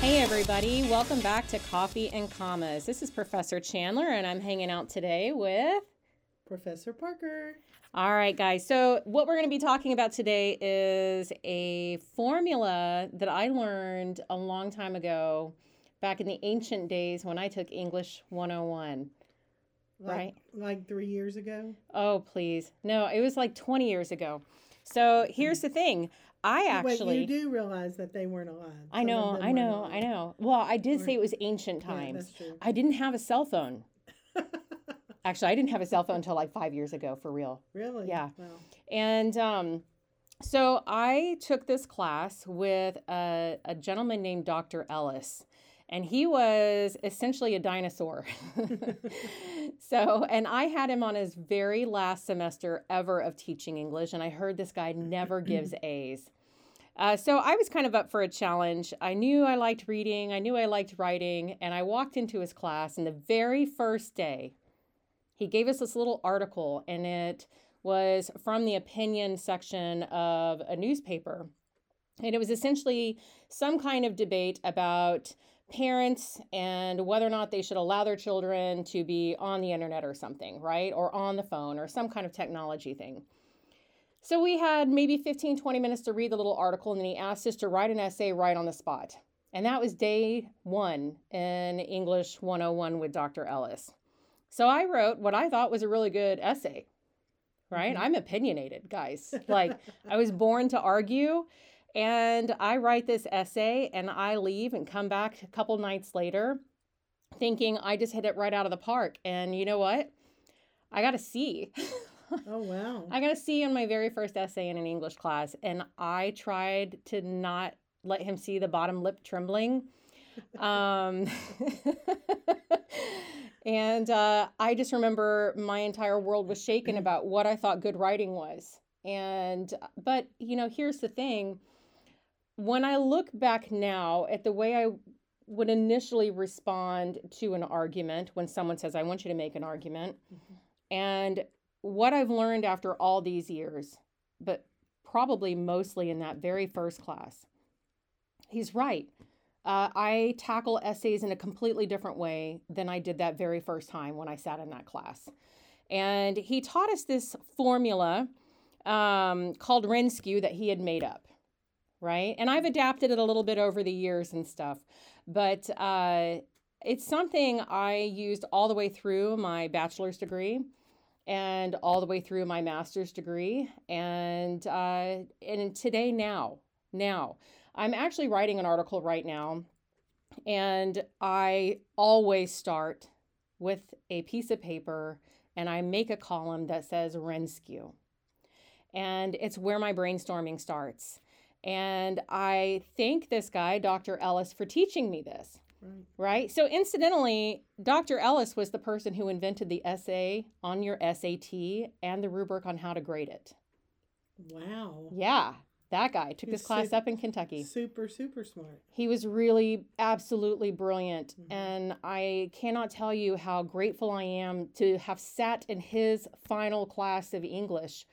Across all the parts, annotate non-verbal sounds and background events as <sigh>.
Hey, everybody, welcome back to Coffee and Commas. This is Professor Chandler, and I'm hanging out today with. Professor Parker. All right, guys. So, what we're going to be talking about today is a formula that I learned a long time ago, back in the ancient days when I took English 101. Like, Right. Like three years ago. Oh, please. No, it was like 20 years ago. So, here's the thing I actually. Wait, you do realize that they weren't alive. I Some of know, I know, alive. I know. Well, I did say it was ancient Yeah, times. true. I didn't have a cell phone. <laughs> Actually, I didn't have a cell phone until like five years ago, for real. really? Yeah. Wow. And um, so I took this class with a, a gentleman named Dr. Ellis, and he was essentially a dinosaur. <laughs> so, and I had him on his very last semester ever of teaching English, and I heard this guy never gives <clears throat> A's. Uh, so I was kind of up for a challenge. I knew I liked reading, I knew I liked writing, and I walked into his class, and the very first day, he gave us this little article, and it was from the opinion section of a newspaper. And it was essentially some kind of debate about parents and whether or not they should allow their children to be on the internet or something, right? Or on the phone or some kind of technology thing. So we had maybe 15, 20 minutes to read the little article, and then he asked us to write an essay right on the spot. And that was day one in English 101 with Dr. Ellis. So I wrote what I thought was a really good essay, right? Mhm. I'm opinionated, guys. <laughs> Like, I was born to argue. And I write this essay and I leave and come back a couple nights later thinking I just hit it right out of the park. And you know what? I got a C. <laughs> Oh wow. <laughs> I got a C on my very first essay in an English class. And I tried to not let him see the bottom lip trembling. Um, <laughs> and uh, I just remember my entire world was shaken about what I thought good writing was. And, but, you know, here's the thing when I look back now at the way I would initially respond to an argument when someone says, I want you to make an argument, Mhm. and what I've learned after all these years, but probably mostly in that very first class, he's right. Uh, I tackle essays in a completely different way than I did that very first time when I sat in that class. And he taught us this formula um, called Renskew that he had made up, right? And I've adapted it a little bit over the years and stuff, but uh, it's something I used all the way through my bachelor's degree and all the way through my master's degree, and uh, and today now now I'm actually writing an article right now, and I always start with a piece of paper and I make a column that says Renskew. And it's where my brainstorming starts. And I thank this guy, Dr. Ellis, for teaching me this, Right. right? So, incidentally, Dr. Ellis was the person who invented the essay on your SAT and the rubric on how to grade it. Wow. Yeah, that guy took He's this class up in Kentucky. Super super smart. He was really absolutely brilliant. Mhm. And I cannot tell you how grateful I am to have sat in his final class of English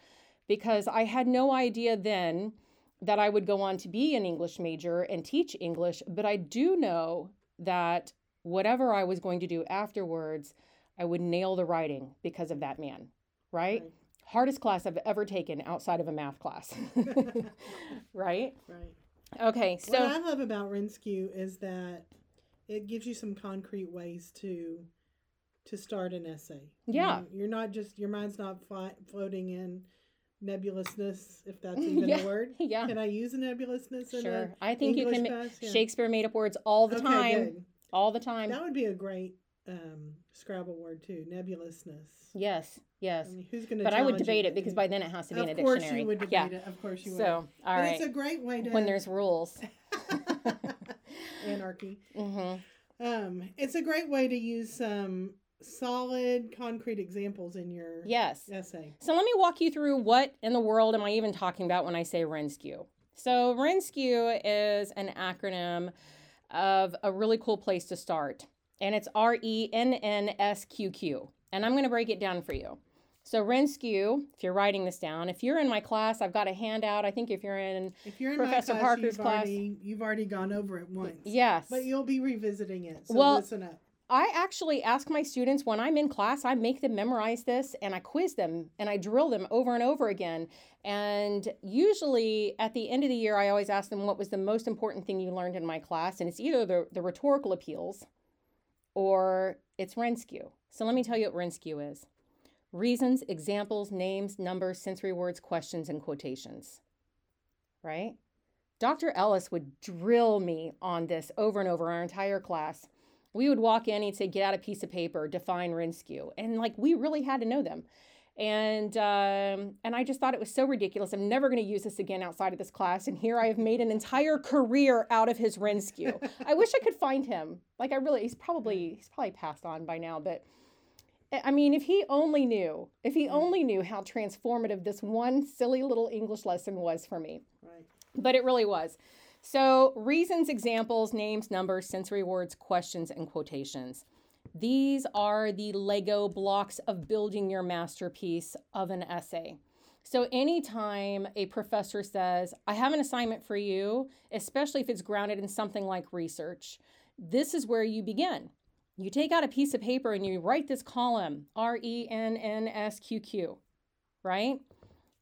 because I had no idea then that I would go on to be an English major and teach English. But I do know that whatever I was going to do afterwards, I would nail the writing because of that man, right? Right. Hardest class I've ever taken outside of a math class, <laughs> right? Right. Okay, so. what I love about Renskew is that it gives you some concrete ways to to start an essay. You Yeah. know, you're not just your mind's not fly, floating in nebulousness, if <laughs> that's even Yeah. a word. yeah, Can I use a nebulousness in sure. a I think you can. class? Yeah. Shakespeare made up words all the Okay, time, good. all the time. That would be a great um, Scrabble word too. Nebulousness. Yes, yes. I mean, who's going to? But I would debate it because by then it has to be of in a dictionary. Of course you would debate yeah. it. Of course you would. So, all but right. it's a great way to When there's rules. <laughs> <laughs> anarchy. hmm Um, it's a great way to use some solid, concrete examples in your Yes. essay. So let me walk you through what in the world am I even talking about when I say Renskew. So Renskew is an acronym of a really cool place to start, and it's R E N N S Q Q. And I'm going to break it down for you. So Renskew, if you're writing this down, if you're in my class, I've got a handout. I think if you're in, If you're in Professor class, Parker's you've class- already, you've already gone over it once. yes, But you'll be revisiting it. So Well, listen up. I actually ask my students when I'm in class, I make them memorize this and I quiz them and I drill them over and over again. And usually at the end of the year, I always ask them what was the most important thing you learned in my class. And it's either the, the rhetorical appeals or it's Renskew. So let me tell you what Renskew is reasons, examples, names, numbers, sensory words, questions, and quotations. Right? Dr. Ellis would drill me on this over and over our entire class we would walk in, he'd say, get out a piece of paper, define Renskew. And like we really had to know them. And um, and I just thought it was so ridiculous. I'm never going to use this again outside of this class. And here I have made an entire career out of his Renskew. I wish I could find him. Like I really, he's probably he's probably passed on by now. But I mean, if he only knew, if he only knew how transformative this one silly little English lesson was for me. Right. But it really was. So, reasons, examples, names, numbers, sensory words, questions, and quotations. These are the Lego blocks of building your masterpiece of an essay. So, anytime a professor says, I have an assignment for you, especially if it's grounded in something like research, this is where you begin. You take out a piece of paper and you write this column R E N N S Q Q, right?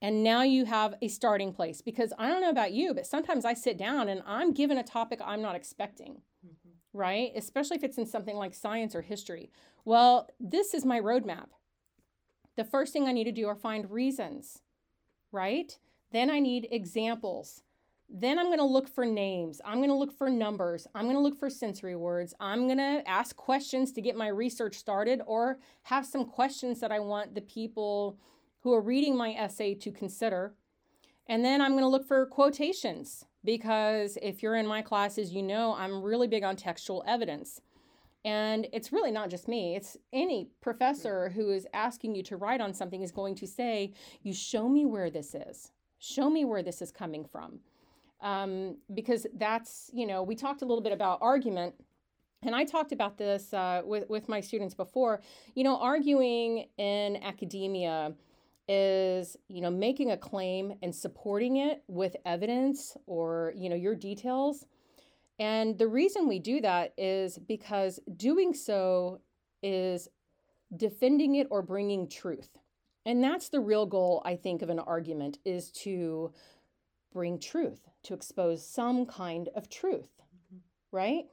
And now you have a starting place because I don't know about you, but sometimes I sit down and I'm given a topic I'm not expecting, Mhm. right? Especially if it's in something like science or history. Well, this is my roadmap. The first thing I need to do are find reasons, right? Then I need examples. Then I'm going to look for names. I'm going to look for numbers. I'm going to look for sensory words. I'm going to ask questions to get my research started or have some questions that I want the people who are reading my essay to consider. And then I'm going to look for quotations because if you're in my classes, you know I'm really big on textual evidence. And it's really not just me, it's any professor who is asking you to write on something is going to say, You show me where this is, show me where this is coming from. Um, because that's, you know, we talked a little bit about argument. And I talked about this uh, with, with my students before. You know, arguing in academia is you know making a claim and supporting it with evidence or you know your details and the reason we do that is because doing so is defending it or bringing truth and that's the real goal i think of an argument is to bring truth to expose some kind of truth Mhm. right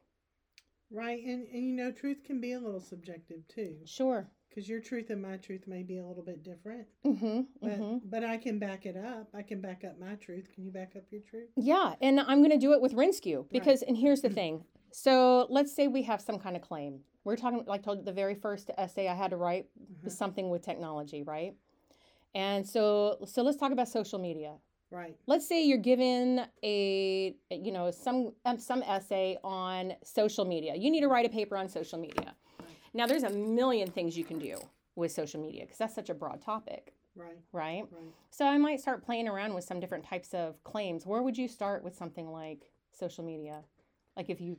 Right. And, and you know, truth can be a little subjective too. sure Because your truth and my truth may be a little bit different. mm-hmm, But, mm-hmm. but I can back it up. I can back up my truth. Can you back up your truth? Yeah, and I'm going to do it with Rinskew because, and here's the <clears throat> thing. So let's say we have some kind of claim. We're talking, like I told you, the very first essay I had to write was Mhm. something with technology, right? And so, so let's talk about social media. Right. Let's say you're given a, you know, some um, some essay on social media. You need to write a paper on social media. Now, there's a million things you can do with social media because that's such a broad topic, Right. right? Right. So I might start playing around with some different types of claims. Where would you start with something like social media? Like if you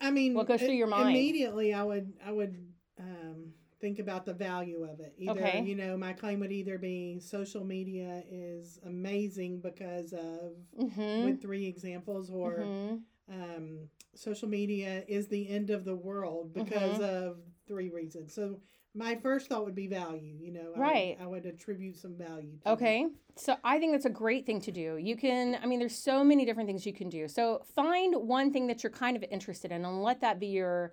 I mean, What goes through your mind? Immediately, I would, I would um, think about the value of it. Either, Okay. you know, my claim would either be social media is amazing because of mhm, with three examples, or mhm, um, social media is the end of the world because Mm-hmm. of three reasons. So my first thought would be value. You know, I Right. Would, I would attribute some value. To it. Okay. So I think that's a great thing to do. You can, I mean, there's so many different things you can do. So find one thing that you're kind of interested in and let that be your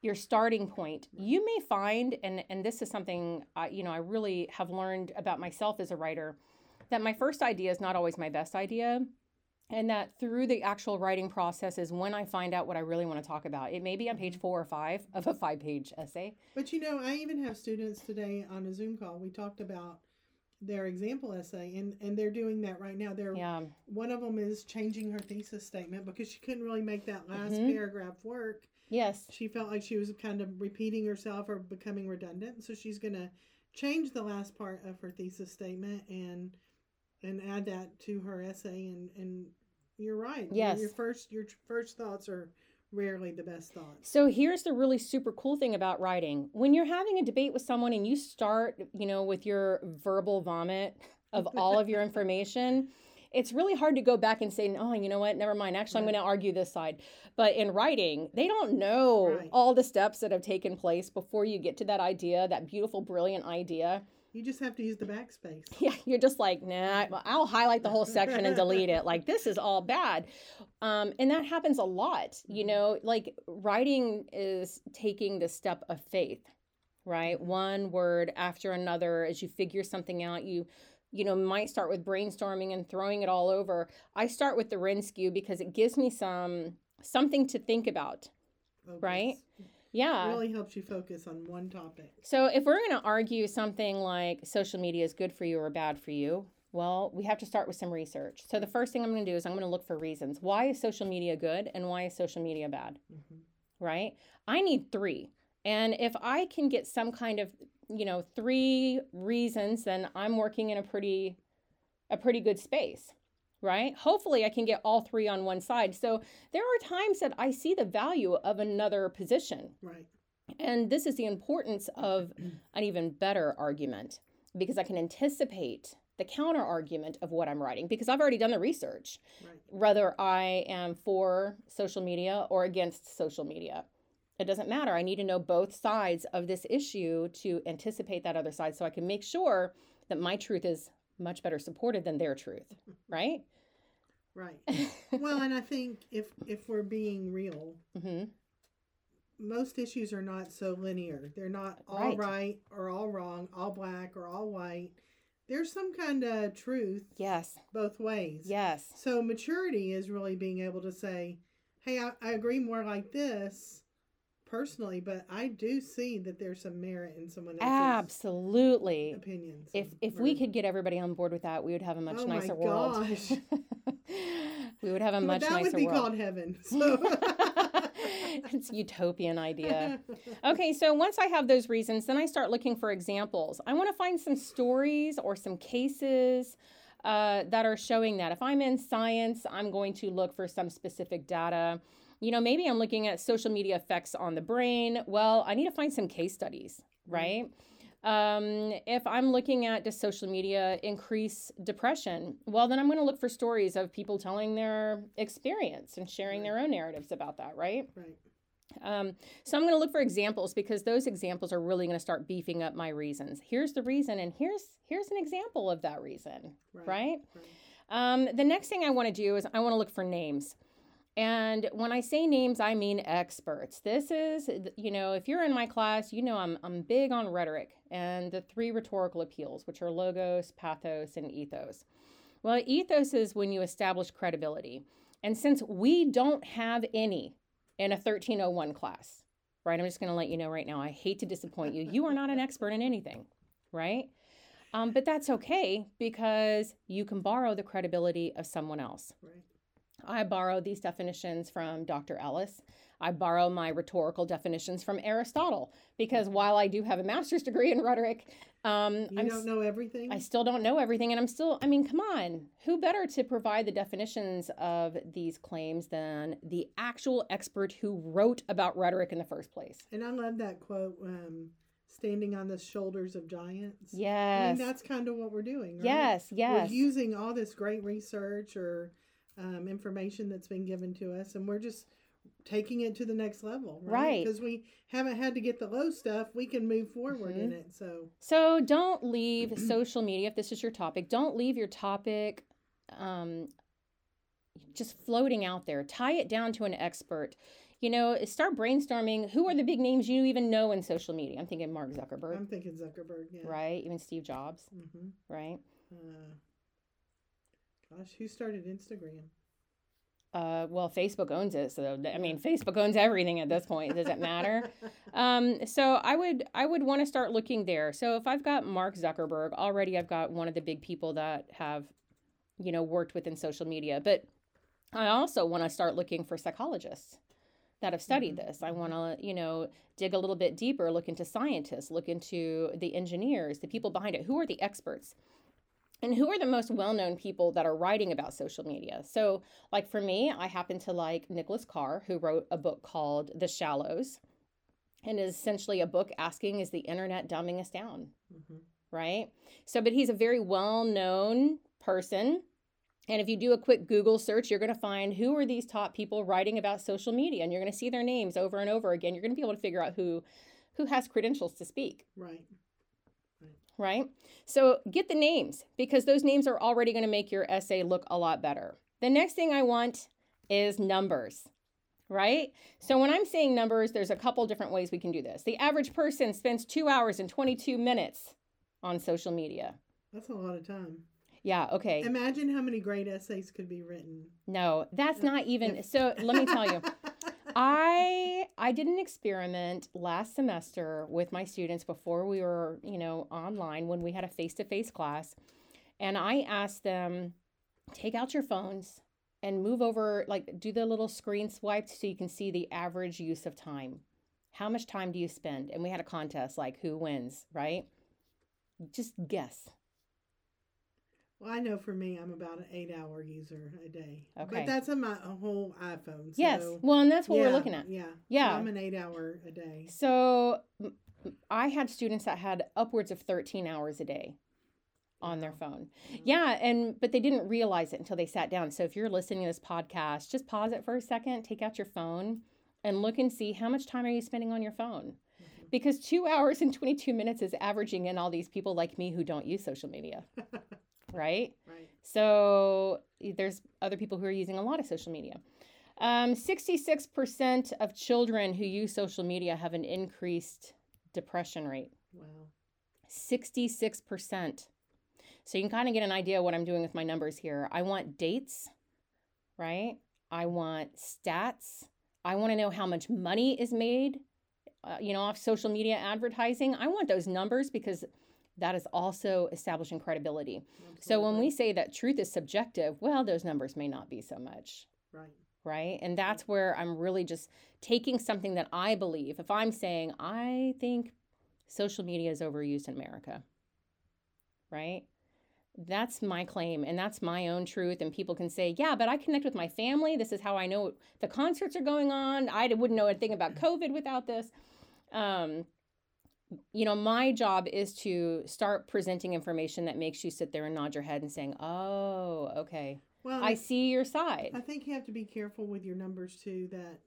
your starting point. You may find, and and this is something I, you know I really have learned about myself as a writer, that my first idea is not always my best idea. And that through the actual writing process is when I find out what I really want to talk about. It may be on page four or five of a five page essay. But you know, I even have students today on a Zoom call. We talked about their example essay, and and they're doing that right now. They're Yeah. one of them is changing her thesis statement because she couldn't really make that last Mhm. paragraph work. Yes. She felt like she was kind of repeating herself or becoming redundant, so she's going to change the last part of her thesis statement and and add that to her essay. And and you're right. Your- Yes. Your first your first thoughts are rarely the best thoughts. So here's the really super cool thing about writing. When you're having a debate with someone and you start, you know, with your verbal vomit of all of your <laughs> information, it's really hard to go back and say, oh, you know what? Never mind. Actually, I'm going to argue this side. But in writing, they don't know Right. all the steps that have taken place before you get to that idea, that beautiful, brilliant idea. You just have to use the backspace. <laughs> Yeah, you're just like, nah, I'll highlight the whole section and delete it. Like, this is all bad. Um, and that happens a lot. You Mhm. know, like writing is taking the step of faith, right? One word after another as you figure something out. You, you know, might start with brainstorming and throwing it all over. I start with the Rinskew because it gives me some something to think about. Focus. Right? Yeah. Really helps you focus on one topic. So if we're going to argue something like social media is good for you or bad for you, well, we have to start with some research. So the first thing I'm going to do is I'm going to look for reasons. Why is social media good and why is social media bad? Mhm. Right? I need 3. And if I can get some kind of, you know, 3 reasons, then I'm working in a pretty a pretty good space. Right? Hopefully I can get all 3 on one side. So there are times that I see the value of another position. Right. And this is the importance of an even better argument because I can anticipate the counter argument of what I'm writing because I've already done the research, Right. whether I am for social media or against social media. It doesn't matter. I need to know both sides of this issue to anticipate that other side so I can make sure that my truth is much better supported than their truth, mm-hmm. right? Right. <laughs> Well, and I think if if we're being real, hmm most issues are not so linear. They're not all Right. right or all wrong, all black or all white. There's some kind of truth Yes, both ways. yes, So maturity is really being able to say, "Hey, I, I agree more like this personally, but I do see that there's some merit in someone else's absolutely. opinions." If if we could get everybody on board with that, we would have a much Oh my nicer world. <laughs> we would have a much Well, that nicer would be world. called heaven. <laughs> So it's a utopian idea. <laughs> Okay, so once I have those reasons, then I start looking for examples. I want to find some stories or some cases uh, that are showing that. If I'm in science, I'm going to look for some specific data. You know, maybe I'm looking at social media effects on the brain. Well, I need to find some case studies, right? Um, if I'm looking at does social media increase depression, well, then I'm going to look for stories of people telling their experience and sharing Right. their own narratives about that, right? right. Um, so I'm going to look for examples because those examples are really going to start beefing up my reasons. Here's the reason, and here's here's an example of that reason, Right. right? Right. Um, the next thing I want to do is I want to look for names. And when I say names, I mean experts. This is, you know, if you're in my class, you know I'm, I'm big on rhetoric and the three rhetorical appeals, which are logos, pathos, and ethos. Well, ethos is when you establish credibility. And since we don't have any in a 1301 class, right? I'm just going to let you know right now, I hate to disappoint you. You are not an expert in anything, right? Um, but that's okay because you can borrow the credibility of someone else. Right. I borrow these definitions from Dr. Ellis. I borrow my rhetorical definitions from Aristotle because while I do have a master's degree in rhetoric, um, You I'm don't know everything. I still don't know everything, and I'm still, I mean, come on. Who better to provide the definitions of these claims than the actual expert who wrote about rhetoric in the first place? and I love that quote. Um, standing on the shoulders of giants. Yes. I mean, that's kind of what we're doing. Right? yes, yes. We're using all this great research or um, information that's been given to us, and we're just taking it to the next level, right? Right. Because we haven't had to get the low stuff, we can move forward in it. So, So don't leave <clears throat> social media, if this is your topic, don't leave your topic um, just floating out there. Tie it down to an expert. You know, start brainstorming who are the big names you even know in social media. I'm thinking Mark Zuckerberg, I'm thinking Zuckerberg. Yeah. right? Even Steve Jobs, hmm right? Uh, gosh, who started Instagram? Uh, well, Facebook owns it, so I mean, Facebook owns everything at this point. Does it matter? <laughs> Um, so I would I would want to start looking there. So if I've got Mark Zuckerberg already, I've got one of the big people that have, you know, worked within social media. But I also want to start looking for psychologists that have studied Mhm, this. I want to, you know, dig a little bit deeper, look into scientists, look into the engineers, the people behind it. Who are the experts? And who are the most well-known people that are writing about social media? So like for me i happen to like nicholas carr who wrote a book called the shallows and is essentially a book asking is the internet dumbing us down? Mhm. right? So but he's a very well-known person. And if you do a quick google search you're going to find who are these top people writing about social media and you're going to see their names over and over again. You're going to be able to figure out who who has credentials to speak. Right. Right? So get the names because those names are already going to make your essay look a lot better. The next thing I want is numbers, right? So when I'm saying numbers, there's a couple different ways we can do this. The average person spends two hours and 22 minutes on social media. That's a lot of time. Yeah, okay. Imagine how many great essays could be written. No, that's not even. if- So let me tell you. <laughs> I I did an experiment last semester with my students before we were, you know, online when we had a face-to-face class. And I asked them, take out your phones and move over, like do the little screen swipe so you can see the average use of time. How much time do you spend? And we had a contest like who wins, right? Just guess. Well, I know for me, I'm about an eight-hour user a day. Okay. But that's on my a whole iPhone. So yes. Well, and that's what yeah, we're looking at. Yeah. So Yeah. I'm an eight-hour a day. So I had students that had upwards of 13 hours a day on their phone. Mhm. Yeah, and but they didn't realize it until they sat down. So if you're listening to this podcast, just pause it for a second, take out your phone and look and see how much time are you spending on your phone? Mhm. Because 2 <laughs> hours and 22 minutes is averaging in all these people like me who don't use social media, <laughs> right? right. So there's other people who are using a lot of social media. Um, 66% of children who use social media have an increased depression rate. Wow. 66%. So you can kind of get an idea what I'm doing with my numbers here. I want dates, right? I want stats. I want to know how much money is made, uh, you know, off social media advertising. I want those numbers because that is also establishing credibility. So when we say that truth is subjective, well, those numbers may not be so much, Right. right? And that's where I'm really just taking something that I believe. If I'm saying, I think social media is overused in America, right? That's my claim and that's my own truth. And people can say, yeah, but I connect with my family. This is how I know the concerts are going on. I wouldn't know a thing about COVID without this. Um, you know, my job is to start presenting information that makes you sit there and nod your head and saying, oh, okay, Well, I see your side. I think you have to be careful with your numbers too. That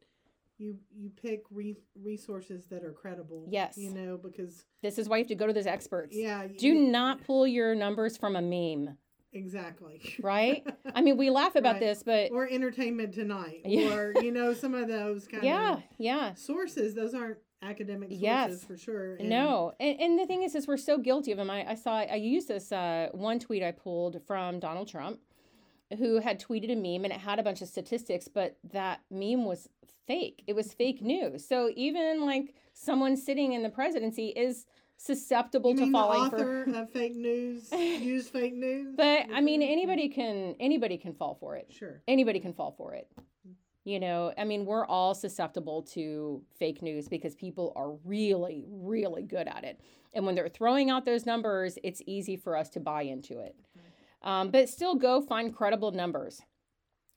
you you pick re- resources that are credible. Yes. You know because This is why you have to go to those experts. yeah. Do you- not pull your numbers from a meme, exactly. <laughs> right? I mean, we laugh about Right. this, but or Entertainment Tonight, <laughs> Yeah. or you know some of those kind yeah, of yeah. sources. Those aren't academic sources Yes. for sure. and- No, and, and the thing is, is we're so guilty of them. I, I saw, I used this uh, one tweet I pulled from Donald Trump, who had tweeted a meme and it had a bunch of statistics, but that meme was fake. It was fake news. So even like someone sitting in the presidency is susceptible You to falling for. fake news <laughs> use fake news? But I mean, anybody can anybody can fall for it. Sure. anybody can fall for it. You know, I mean, we're all susceptible to fake news because people are really, really good at it. And when they're throwing out those numbers, it's easy for us to buy into it. Um, but still, go find credible numbers.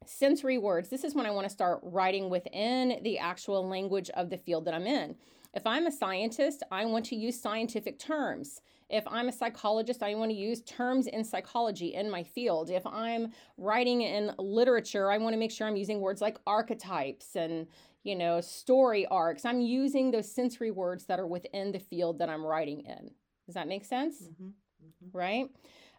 Sensory words. This is when I want to start writing within the actual language of the field that I'm in. If I'm a scientist, I want to use scientific terms. If I'm a psychologist, I want to use terms in psychology in my field. If I'm writing in literature, I want to make sure I'm using words like archetypes and, you know, story arcs. I'm using those sensory words that are within the field that I'm writing in. Does that make sense? hmm hmm Right?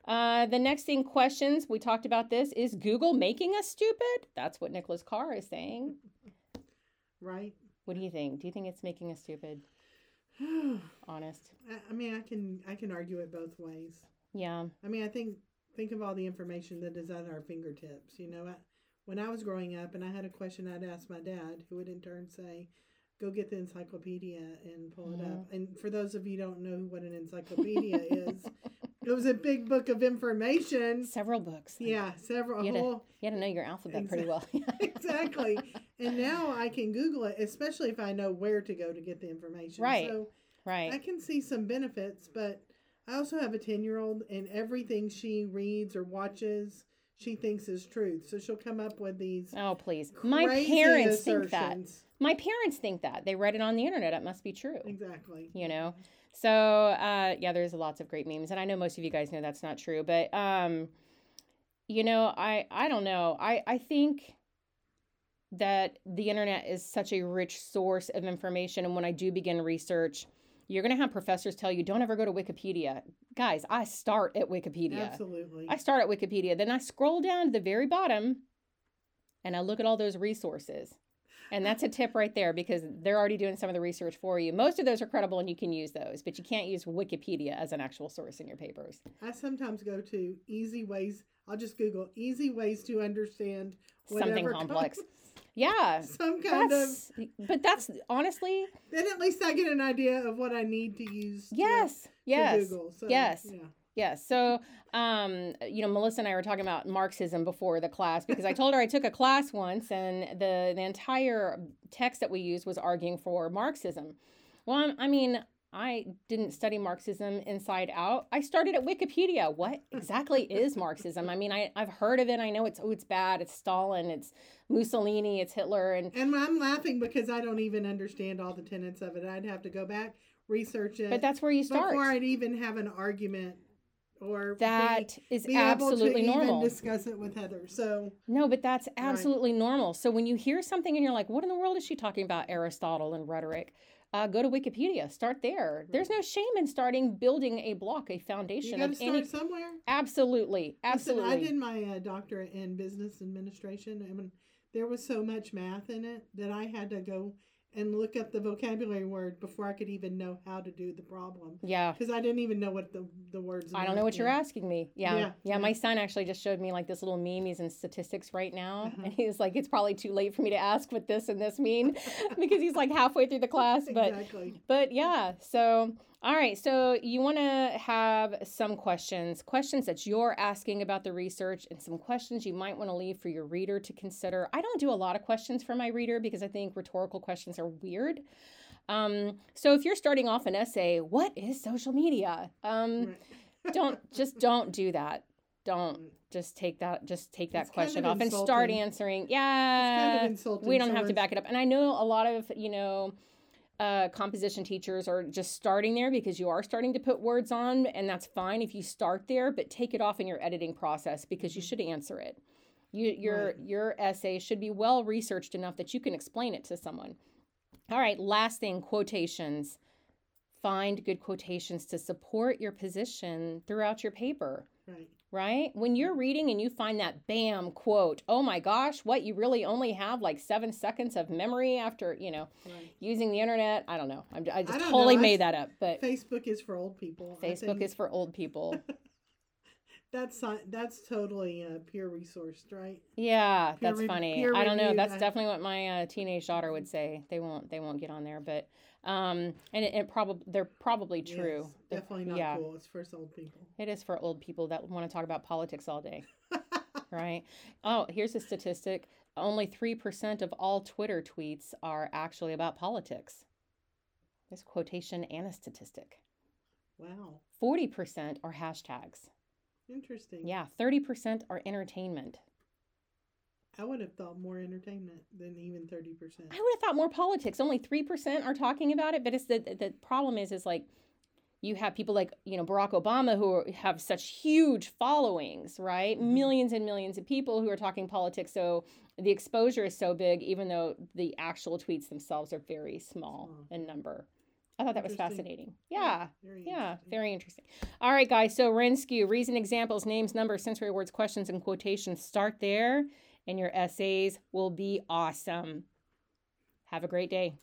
Uh, the next thing, questions. We talked about this. Is Google making us stupid? That's what Nicholas Carr is saying. <laughs> Right. What do you think? Do you think it's making us stupid? <sighs> Honest. I mean, I can I can argue it both ways. Yeah. I mean, I think think of all the information that is at our fingertips. You know, I, when I was growing up, and I had a question, I'd ask my dad, who would in turn say, "Go get the encyclopedia and pull it up." Mm-hmm. And for those of you who don't know what an encyclopedia is, <laughs> it was a big book of information. Several books. Yeah, several You had to- You got to know your alphabet pretty well. <laughs> exactly. And now I can Google it, especially if I know where to go to get the information. Right. So I can see some benefits, but I also have a 10 year old, and everything she reads or watches, she thinks is truth. So she'll come up with these. Oh, please. My parents think that. My parents think that. They read it on the internet. It must be true. Exactly. You know? So, uh, yeah, there's lots of great memes. And I know most of you guys know that's not true. But, um, you know, I, I don't know. I, I think that the internet is such a rich source of information. And when I do begin research, you're going to have professors tell you, don't ever go to Wikipedia. Guys, I start at Wikipedia. Absolutely. I start at Wikipedia, then I scroll down to the very bottom and I look at all those resources. And that's a tip right there because they're already doing some of the research for you. Most of those are credible and you can use those, but you can't use Wikipedia as an actual source in your papers. I sometimes go to easy ways. I'll just Google easy ways to understand Something whatever complex. comes- <laughs> Yeah. Some kind of. That's, but that's honestly, Then at least I get an idea of what I need to use. to- yes, to yes. Google. So, yes. Yeah. Yes. So, um, you know, Melissa and I were talking about Marxism before the class because I told her I took a class once and the the entire text that we used was arguing for Marxism. Well, I'm- I mean, I didn't study Marxism inside out. I started at Wikipedia. What exactly is Marxism? I mean, I, I've heard of it. I know it's oh, it's bad. It's Stalin. It's Mussolini. It's Hitler. And And I'm laughing because I don't even understand all the tenets of it. I'd have to go back, research it. but that's where you start. before I'd even have an argument or be- That is be, absolutely normal. discuss it with Heather. So No, but that's absolutely normal. So when you hear something and you're like, what in the world is she talking about Aristotle and rhetoric? Uh, go to Wikipedia. Start there. There's no shame in starting building a block, a foundation. you got to start any. somewhere. Absolutely, absolutely. Listen. I did my uh, doctorate in business administration, and there was so much math in it that I had to go and look up the vocabulary word before I could even know how to do the problem yeah. because I didn't even know what the the words. I don't know what you you're asking me. Yeah. Yeah, yeah. yeah. My son actually just showed me like this little meme. He's in statistics right now. Uh-huh. And he's like, it's probably too late for me to ask what this and this mean <laughs> because he's like halfway through the class. But exactly. But yeah, so all right, so you want to have some questions, questions that you're asking about the research, and some questions you might want to leave for your reader to consider. I don't do a lot of questions for my reader because I think rhetorical questions are weird. Um, so if you're starting off an essay, what is social media? Um, <laughs> don't just don't do that. Don't Mm. just take that just take that It's kind question of off and start insulting. answering. Yeah, kind of insulting. we don't have to back it up. And I know a lot of, you know, uh, composition teachers are just starting there because you are starting to put words on, and that's fine if you start there, but take it off in your editing process because you Mhm. should answer it. You, your Right. your essay should be well researched enough that you can explain it to someone. All right, last thing, quotations. Find good quotations to support your position throughout your paper Right. Right? When you're reading and you find that bam quote, oh my gosh, what you really only have like seven seconds of memory after, you know, Right. using the internet. I don't know. I'm, I just I totally know. Made s- that up, but Facebook is for old people. Facebook is for old people. <laughs> that's that's totally uh, peer resourced, right? Yeah, Peer that's re- funny. I don't know. That's I- definitely what my uh, teenage daughter would say. They won't. They won't get on there, but um, and it, it probably they're probably true. Yes, definitely not yeah. cool. It's for old people. It is for old people that want to talk about politics all day. <laughs> right? Oh, here's a statistic. Only 3% of all Twitter tweets are actually about politics. This quotation and a statistic. wow. 40% are hashtags. Interesting. Yeah, 30% are entertainment. I would have thought more entertainment than even 30%. I would have thought more politics. Only 3% are talking about it, but it's the the problem is is like you have people like, you know, Barack Obama who are, have such huge followings, right? Mhm. Millions and millions of people who are talking politics. So the exposure is so big even though the actual tweets themselves are very small Small. in number. I thought that was fascinating. Yeah. Very Yeah, interesting. very interesting. All right, guys. So Renskew, reason, examples, names, numbers, sensory words, questions, and quotations. Start there, and your essays will be awesome. Have a great day.